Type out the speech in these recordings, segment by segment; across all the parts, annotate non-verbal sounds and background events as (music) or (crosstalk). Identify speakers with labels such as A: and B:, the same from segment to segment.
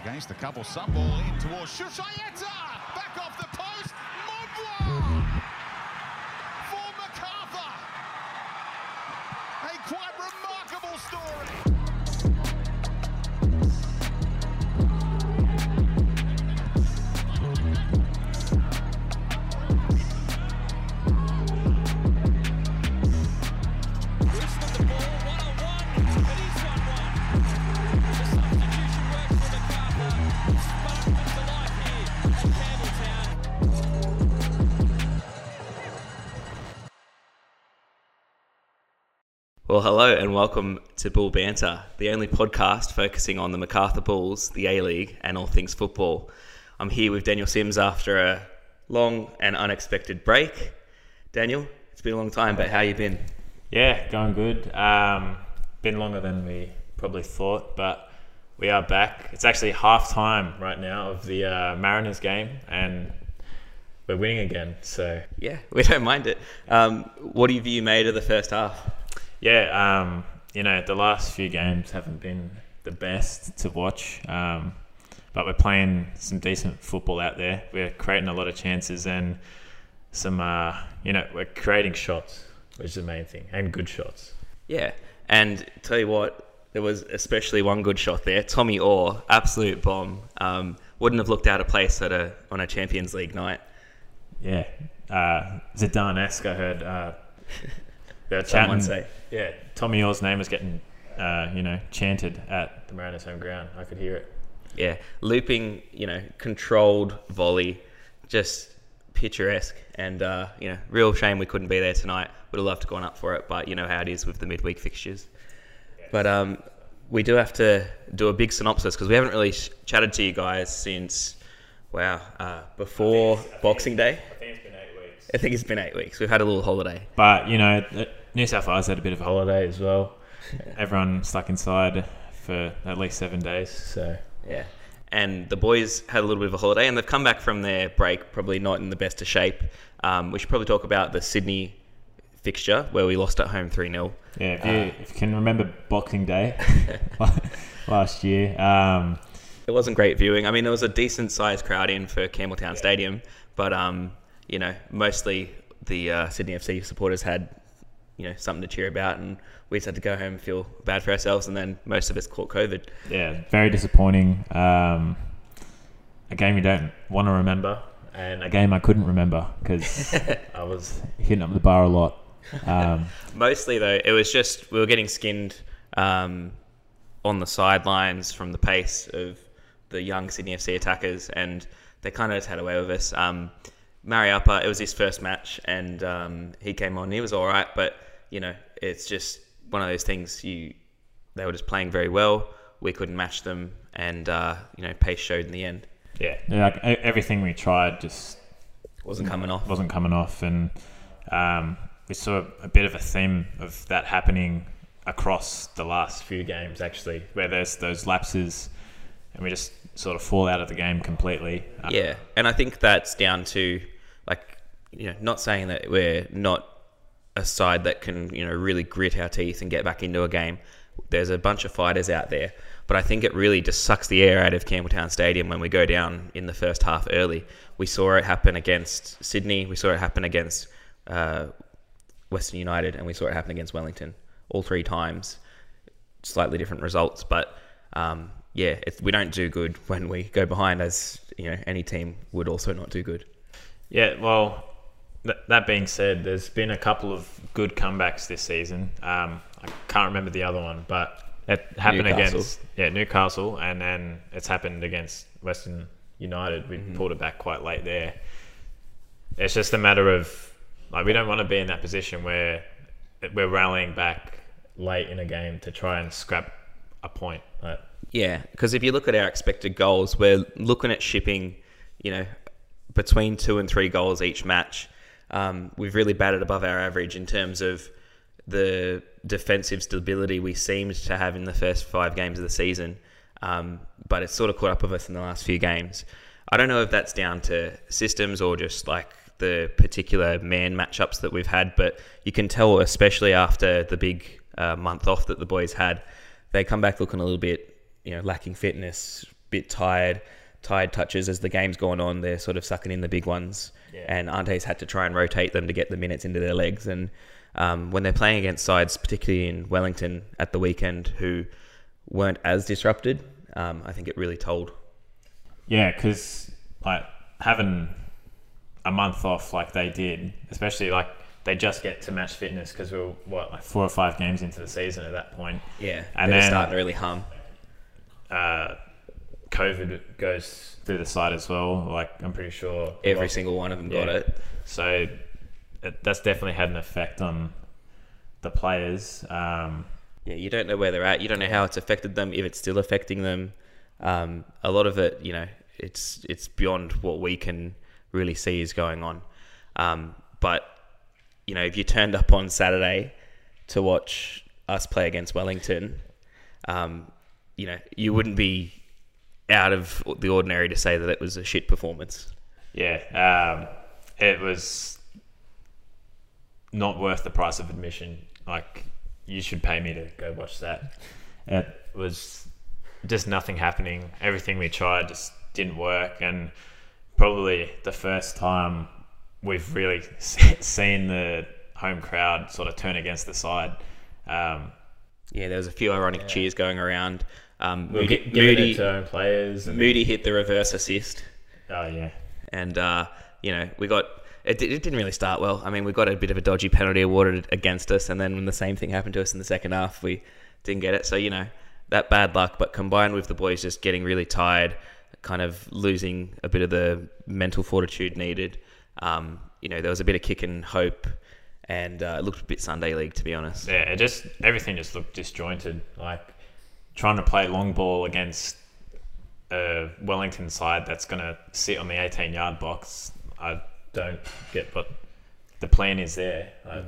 A: against the couple. Some ball in towards Shushayeta. Back off the post. M'Mombwa for Macarthur. A quite remarkable story.
B: Well, hello and welcome to Bull Banter, the only podcast focusing on the Macarthur Bulls, the A League, and all things football. I'm here with Daniel Sims after a long and unexpected break. Daniel, it's been a long time, but how you been?
C: Yeah, going good. Um, been longer than we probably thought, but we are back. It's actually half time right now of the uh, Mariners game, and we're winning again. So
B: Yeah, (laughs) we don't mind it. Um, what have you made of the first half?
C: Yeah, um, you know, the last few games haven't been the best to watch, um, but we're playing some decent football out there. We're creating a lot of chances and some, uh, you know, we're creating shots, which is the main thing, and good shots.
B: Yeah, and tell you what, there was especially one good shot there. Tommy Oar, absolute bomb. Um, wouldn't have looked out of place at a on a Champions League night.
C: Yeah, uh, Zidane-esque. I heard uh, they were
B: Someone
C: chatting.
B: say.
C: Yeah, Tommy Oar's name was getting, uh, you know, chanted at the Mariners' home ground. I could hear it.
B: Yeah, looping, you know, controlled volley, just picturesque, and uh, you know, real shame we couldn't be there tonight. Would have loved to gone up for it, but you know how it is with the midweek fixtures. But um, we do have to do a big synopsis because we haven't really sh- chatted to you guys since, wow, uh, before Boxing Day.
C: I think it's been eight weeks.
B: I think it's been eight weeks. We've had a little holiday.
C: But you know, New South Wales had a bit of a holiday as well. Everyone stuck inside for at least seven days. So
B: Yeah. And the boys had a little bit of a holiday and they've come back from their break, probably not in the best of shape. Um, we should probably talk about the Sydney fixture where we lost at home 3 0.
C: yeah, if you, if you can remember Boxing Day (laughs) (laughs) last year, um,
B: It wasn't great viewing. I mean, there was a decent sized crowd in for Campbelltown Stadium, but, um, you know, mostly the uh, Sydney FC supporters had, you know, something to cheer about and we just had to go home and feel bad for ourselves and then most of us caught COVID.
C: yeah, very disappointing. Um, a game you don't want to remember, and a game I couldn't remember because (laughs) I was hitting up the bar a lot. Um, (laughs)
B: Mostly though, it was just we were getting skinned um, on the sidelines from the pace of the young Sydney FC attackers, and they kind of just had away with us. Um, Mariappa, it was his first match, and um, he came on. He was all right, but you know, it's just one of those things. You they were just playing very well. We couldn't match them, and uh, you know, pace showed in the end.
C: yeah, like e- everything we tried just
B: Wasn't coming off.
C: wasn't coming off, and um, we saw a bit of a theme of that happening across the last few games, actually, where there's those lapses, and we just sort of fall out of the game completely.
B: Yeah, and I think that's down to like you know not saying that we're not a side that can you know really grit our teeth and get back into a game. There's a bunch of fighters out there, but I think it really just sucks the air out of Campbelltown Stadium when we go down in the first half early. We saw it happen against Sydney. We saw it happen against uh, Western United, and we saw it happen against Wellington. All three times, slightly different results, but um, yeah, we don't do good when we go behind, as you know, any team would also not do good.
C: Yeah, well, th- that being said, there's been a couple of good comebacks this season. Um, I can't remember the other one, but it happened
B: Newcastle.
C: against yeah Newcastle, and then it's happened against Western United. We
B: Mm-hmm.
C: pulled it back quite late there. It's just a matter of like we don't want to be in that position where we're rallying back late in a game to try and scrap a point. Like,
B: Yeah, because if you look at our expected goals, we're looking at shipping, you know, between two and three goals each match. Um, we've really batted above our average in terms of the defensive stability we seemed to have in the first five games of the season, um, but it's sort of caught up with us in the last few games. I don't know if that's down to systems or just like the particular man matchups that we've had, but you can tell, especially after the big uh, month off that the boys had, they come back looking a little bit, you know, lacking fitness, bit tired, tired touches as the game's gone on. They're sort of sucking in the big ones,
C: Yeah.
B: and Ante's had to try and rotate them to get the minutes into their legs. And um, when they're playing against sides, particularly in Wellington at the weekend, who weren't as disrupted, um, I think it really told.
C: Yeah, because like having a month off like they did, especially like they just get to match fitness because we were what like four or five games into the season at that point.
B: Yeah,
C: And
B: they're
C: then-
B: starting to really hum.
C: Uh, COVID goes through the side as well. Like I'm pretty sure
B: Every single one of them got it.
C: So it, that's definitely had an effect on the players. Um,
B: Yeah, you don't know where they're at. You don't know how it's affected them. If it's still affecting them, um, a lot of it, you know, it's it's beyond what we can really see is going on. Um, but you know, if you turned up on Saturday to watch us play against Wellington, um, you know, you wouldn't be out of the ordinary to say that it was a shit performance.
C: yeah, um, it was not worth the price of admission. Like you should pay me to go watch that. It was just nothing happening. Everything we tried just didn't work, and probably the first time we've really (laughs) seen the home crowd sort of turn against the side. Um,
B: Yeah, there was a few ironic cheers going around. Um,
C: we're
B: Moody,
C: giving
B: Moody,
C: to players. And
B: Moody hit the reverse assist.
C: oh yeah,
B: and uh, you know we got it, it didn't really start well. I mean, we got a bit of a dodgy penalty awarded against us, and then when the same thing happened to us in the second half, we didn't get it. So you know that bad luck, but combined with the boys just getting really tired, kind of losing a bit of the mental fortitude needed. Um, you know, there was a bit of kick and hope, and uh, it looked a bit Sunday league to be honest.
C: yeah. It just everything just looked disjointed. Like trying to play long ball against a Wellington side that's going to sit on the 18 yard box. I don't get what the plan is there. I-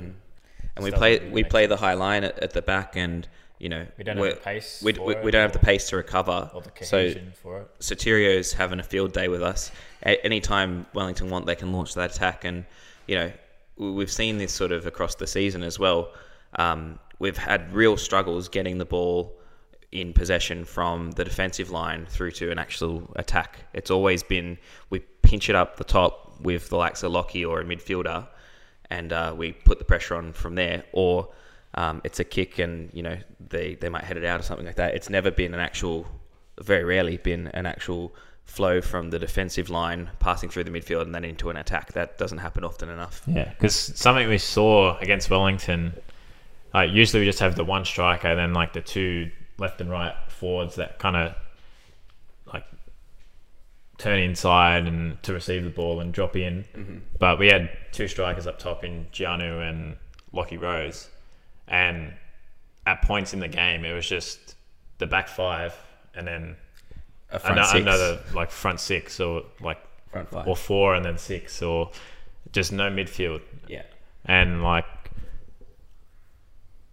B: and we play
C: that
B: we play the high line at, at the back, and you know
D: We don't have the pace
B: We,
D: for
B: we,
D: it
B: we don't have the pace to recover.
D: or the
B: so
D: cohesion for it.
B: Sotirio's having a field day with us. At any time Wellington want, they can launch that attack, and you know we- we've seen this sort of across the season as well. Um, we've had real struggles getting the ball in possession from the defensive line through to an actual attack. It's always been we pinch it up the top with the likes of Lockie or a midfielder, and uh, we put the pressure on from there, or um, it's a kick and you know they, they might head it out or something like that. It's never been an actual, very rarely been an actual flow from the defensive line passing through the midfield and then into an attack. That doesn't happen often enough.
C: Yeah, because something we saw against Wellington, like usually we just have the one striker, and then like the two left and right forwards that kind of like turn inside and to receive the ball and drop in. Mm-hmm. But we had two strikers up top in Giannou and Lockie Rose, and at points in the game it was just the back five and then
B: A front
C: ano-
B: six,
C: another like front six or like
B: front five.
C: or four and then six or just no midfield.
B: Yeah,
C: and like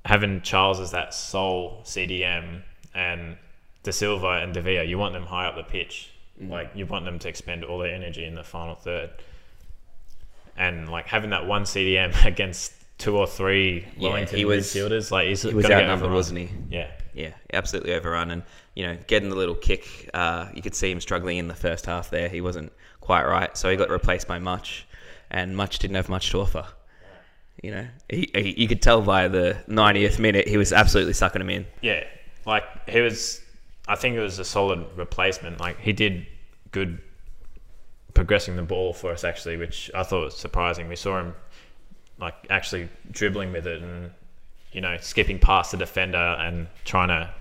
C: having Charles as that sole CDM and De Silva and Dávila, you want them high up the pitch. Like you want them to expend all their energy in the final third. And like having that one CDM (laughs) against two or three
B: Yeah,
C: Wellington
B: he was-
C: midfielders, like he's
B: he was outnumbered, wasn't he?
C: Yeah,
B: Yeah, absolutely overrun, and you know, getting the little kick. Uh, you could see him struggling in the first half. There, he wasn't quite right, so he got replaced by Much, and Much didn't have much to offer. You know, he, he, you could tell by the 90th minute he was absolutely sucking him in.
C: yeah. Like he was, I think it was a solid replacement. Like he did good progressing the ball for us actually, which I thought was surprising. We saw him like actually dribbling with it and you know skipping past the defender and trying to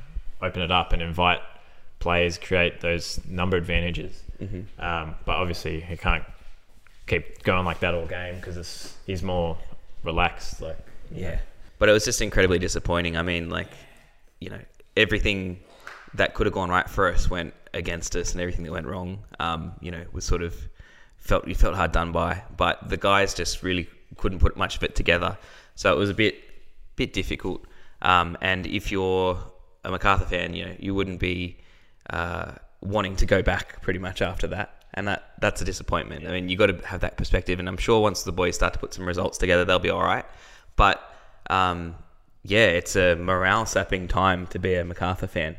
C: open it up and invite players, create those number advantages. Um, but obviously he can't keep going like that all game because he's more relaxed. Like
B: Yeah. But it was just incredibly disappointing. I mean, like, you know, everything that could have gone right for us went against us, and everything that went wrong, um, you know, was sort of felt you felt hard done by. But the guys just really couldn't put much of it together, so it was a bit bit difficult. Um, and if you're a Macarthur fan, you know, you wouldn't be uh, wanting to go back pretty much after that. And that, that's a disappointment. I mean, you got to have that perspective. And I'm sure once the boys start to put some results together, they'll be all right. But um, yeah, it's a morale sapping time to be a Macarthur fan.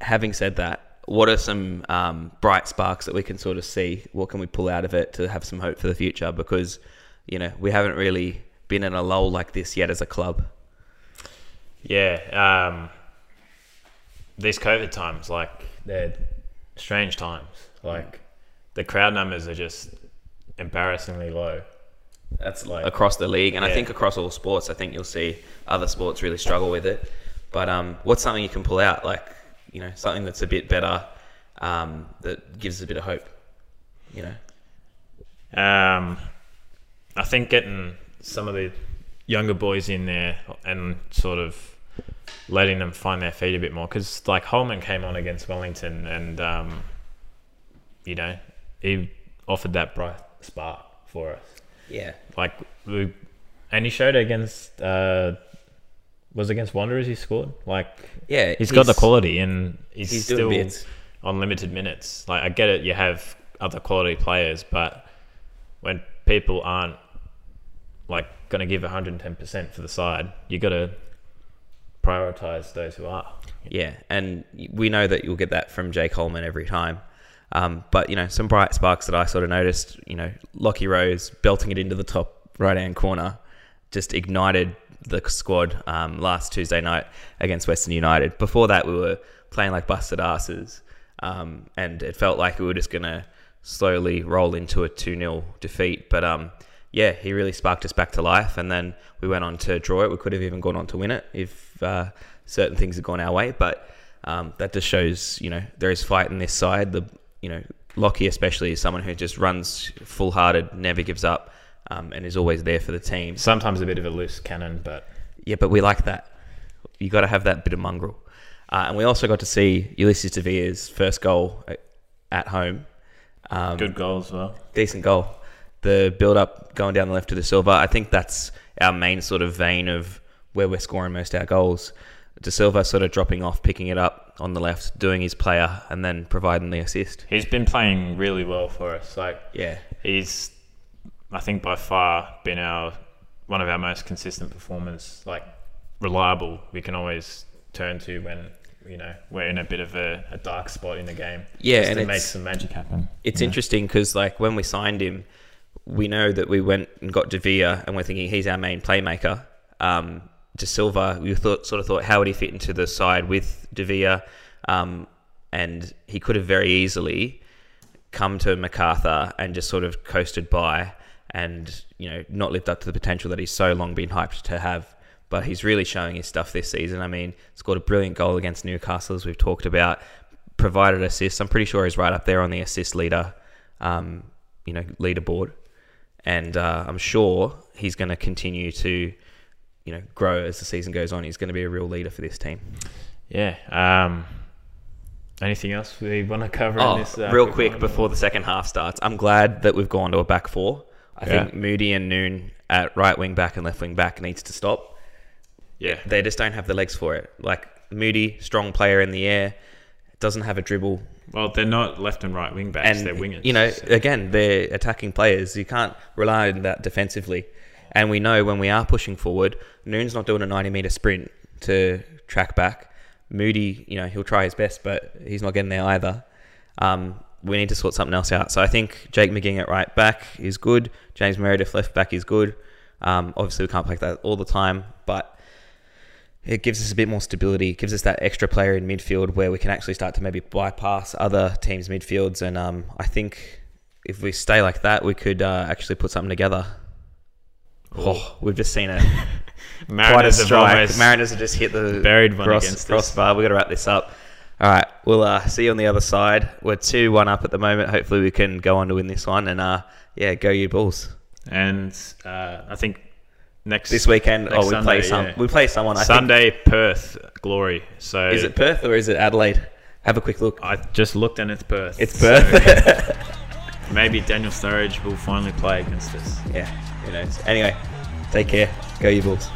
B: Having said that, what are some um, bright sparks that we can sort of see? What can we pull out of it to have some hope for the future? Because you know we haven't really been in a lull like this yet as a club.
C: Yeah, um, these COVID times, like they're strange times. Like the crowd numbers are just embarrassingly low.
B: That's like across the league, and I think across all sports. I think you'll see other sports really struggle with it. But um, what's something you can pull out? Like you know, something that's a bit better, um, that gives us a bit of hope. You know.
C: Um, I think getting some of the younger boys in there and sort of letting them find their feet a bit more because like Holman came on against Wellington and um, you know he offered that bright spark for us.
B: Yeah.
C: Like we, and he showed against uh, was against Wanderers he scored like
B: Yeah.
C: he's got the quality and he's,
B: He's
C: still on limited minutes. Like I get it, you have other quality players, but when people aren't like going to give 110% for the side, you got to prioritize those who are.
B: Yeah, and we know that you'll get that from Jay Coleman every time. Um, but you know, some bright sparks that I sort of noticed. You know, Lockie Rose belting it into the top right hand corner, just ignited the squad um, last Tuesday night against Western United. Before that, we were playing like busted asses, um, and it felt like we were just gonna slowly roll into a two 0 defeat. But um, yeah, he really sparked us back to life, and then we went on to draw it. We could have even gone on to win it if uh, certain things had gone our way, but um, that just shows you know there is fight in this side. The you know Lockie especially is someone who just runs full hearted, never gives up, um, and is always there for the team.
C: Sometimes a bit of a loose cannon, but
B: Yeah, but we like that. You got to have that bit of mongrel. Uh, and we also got to see Ulises Dávila's first goal at- at home. Um,
C: good goal as well.
B: decent goal. The build up going down the left to De Silva, I think that's our main sort of vein of where we're scoring most of our goals. De Silva sort of dropping off, picking it up on the left, doing his player, and then providing the assist.
C: He's been playing really well for us. Like
B: Yeah,
C: he's, I think, by far been our one of our most consistent performers. Like reliable, we can always turn to when you know we're in a bit of a, a dark spot in the game.
B: Yeah,
C: just
B: and
C: to make some magic happen.
B: it's interesting because like when we signed him, we know that we went and got De and we're thinking he's our main playmaker. Um, De Silva, we thought sort of thought how would he fit into the side with De um, and he could have very easily come to Macarthur and just sort of coasted by, and you know not lived up to the potential that he's so long been hyped to have. But he's really showing his stuff this season. I mean, scored a brilliant goal against Newcastle, as we've talked about. Provided assists. I'm pretty sure he's right up there on the assist leader, um, you know, leaderboard. And uh, I'm sure he's going to continue to, you know, grow as the season goes on. He's going to be a real leader for this team.
C: Yeah. Um, anything else we want to cover
B: Oh,
C: in this? uh,
B: real
C: quick
B: before the second half starts, I'm glad that we've gone to a back four. I
C: Yeah.
B: think Moody and Noon at right wing back and left wing back needs to stop.
C: Yeah.
B: They just don't have the legs for it. Like Moody, strong player in the air, doesn't have a dribble,
C: Well, they're not left and right wing backs.
B: and
C: they're wingers.
B: you know,
C: so-
B: again, they're attacking players. You can't rely on that defensively. And we know when we are pushing forward, Noon's not doing a 90 meter sprint to track back. Moody, you know, he'll try his best, but he's not getting there either. Um, we need to sort something else out. So I think Jake McGing at right back is good. James Meredith left back is good. Um, obviously, we can't play that all the time, but it gives us a bit more stability. It gives us that extra player in midfield where we can actually start to maybe bypass other teams' midfields. And um, I think if we stay like that, we could uh, actually put something together. Oh, we've just seen it. (laughs) Quite a strike. Mariners have just hit the
C: buried one
B: cross,
C: against
B: crossbar. We've got to wrap this up. All right, we'll uh, see you on the other side. We're 2 1 up at the moment. Hopefully, we can go on to win this one. And uh, yeah, go you Bulls.
C: And uh, I think next
B: This weekend,
C: next
B: oh, we
C: Sunday,
B: play some.
C: yeah.
B: We play someone. I
C: Sunday Perth Glory. So
B: is it Perth or is it Adelaide? Have a quick look.
C: I just looked and it's Perth.
B: It's
C: So
B: Perth. (laughs)
C: maybe Daniel Sturridge will finally play against us.
B: yeah, who knows? Anyway, take care. Go you Bulls.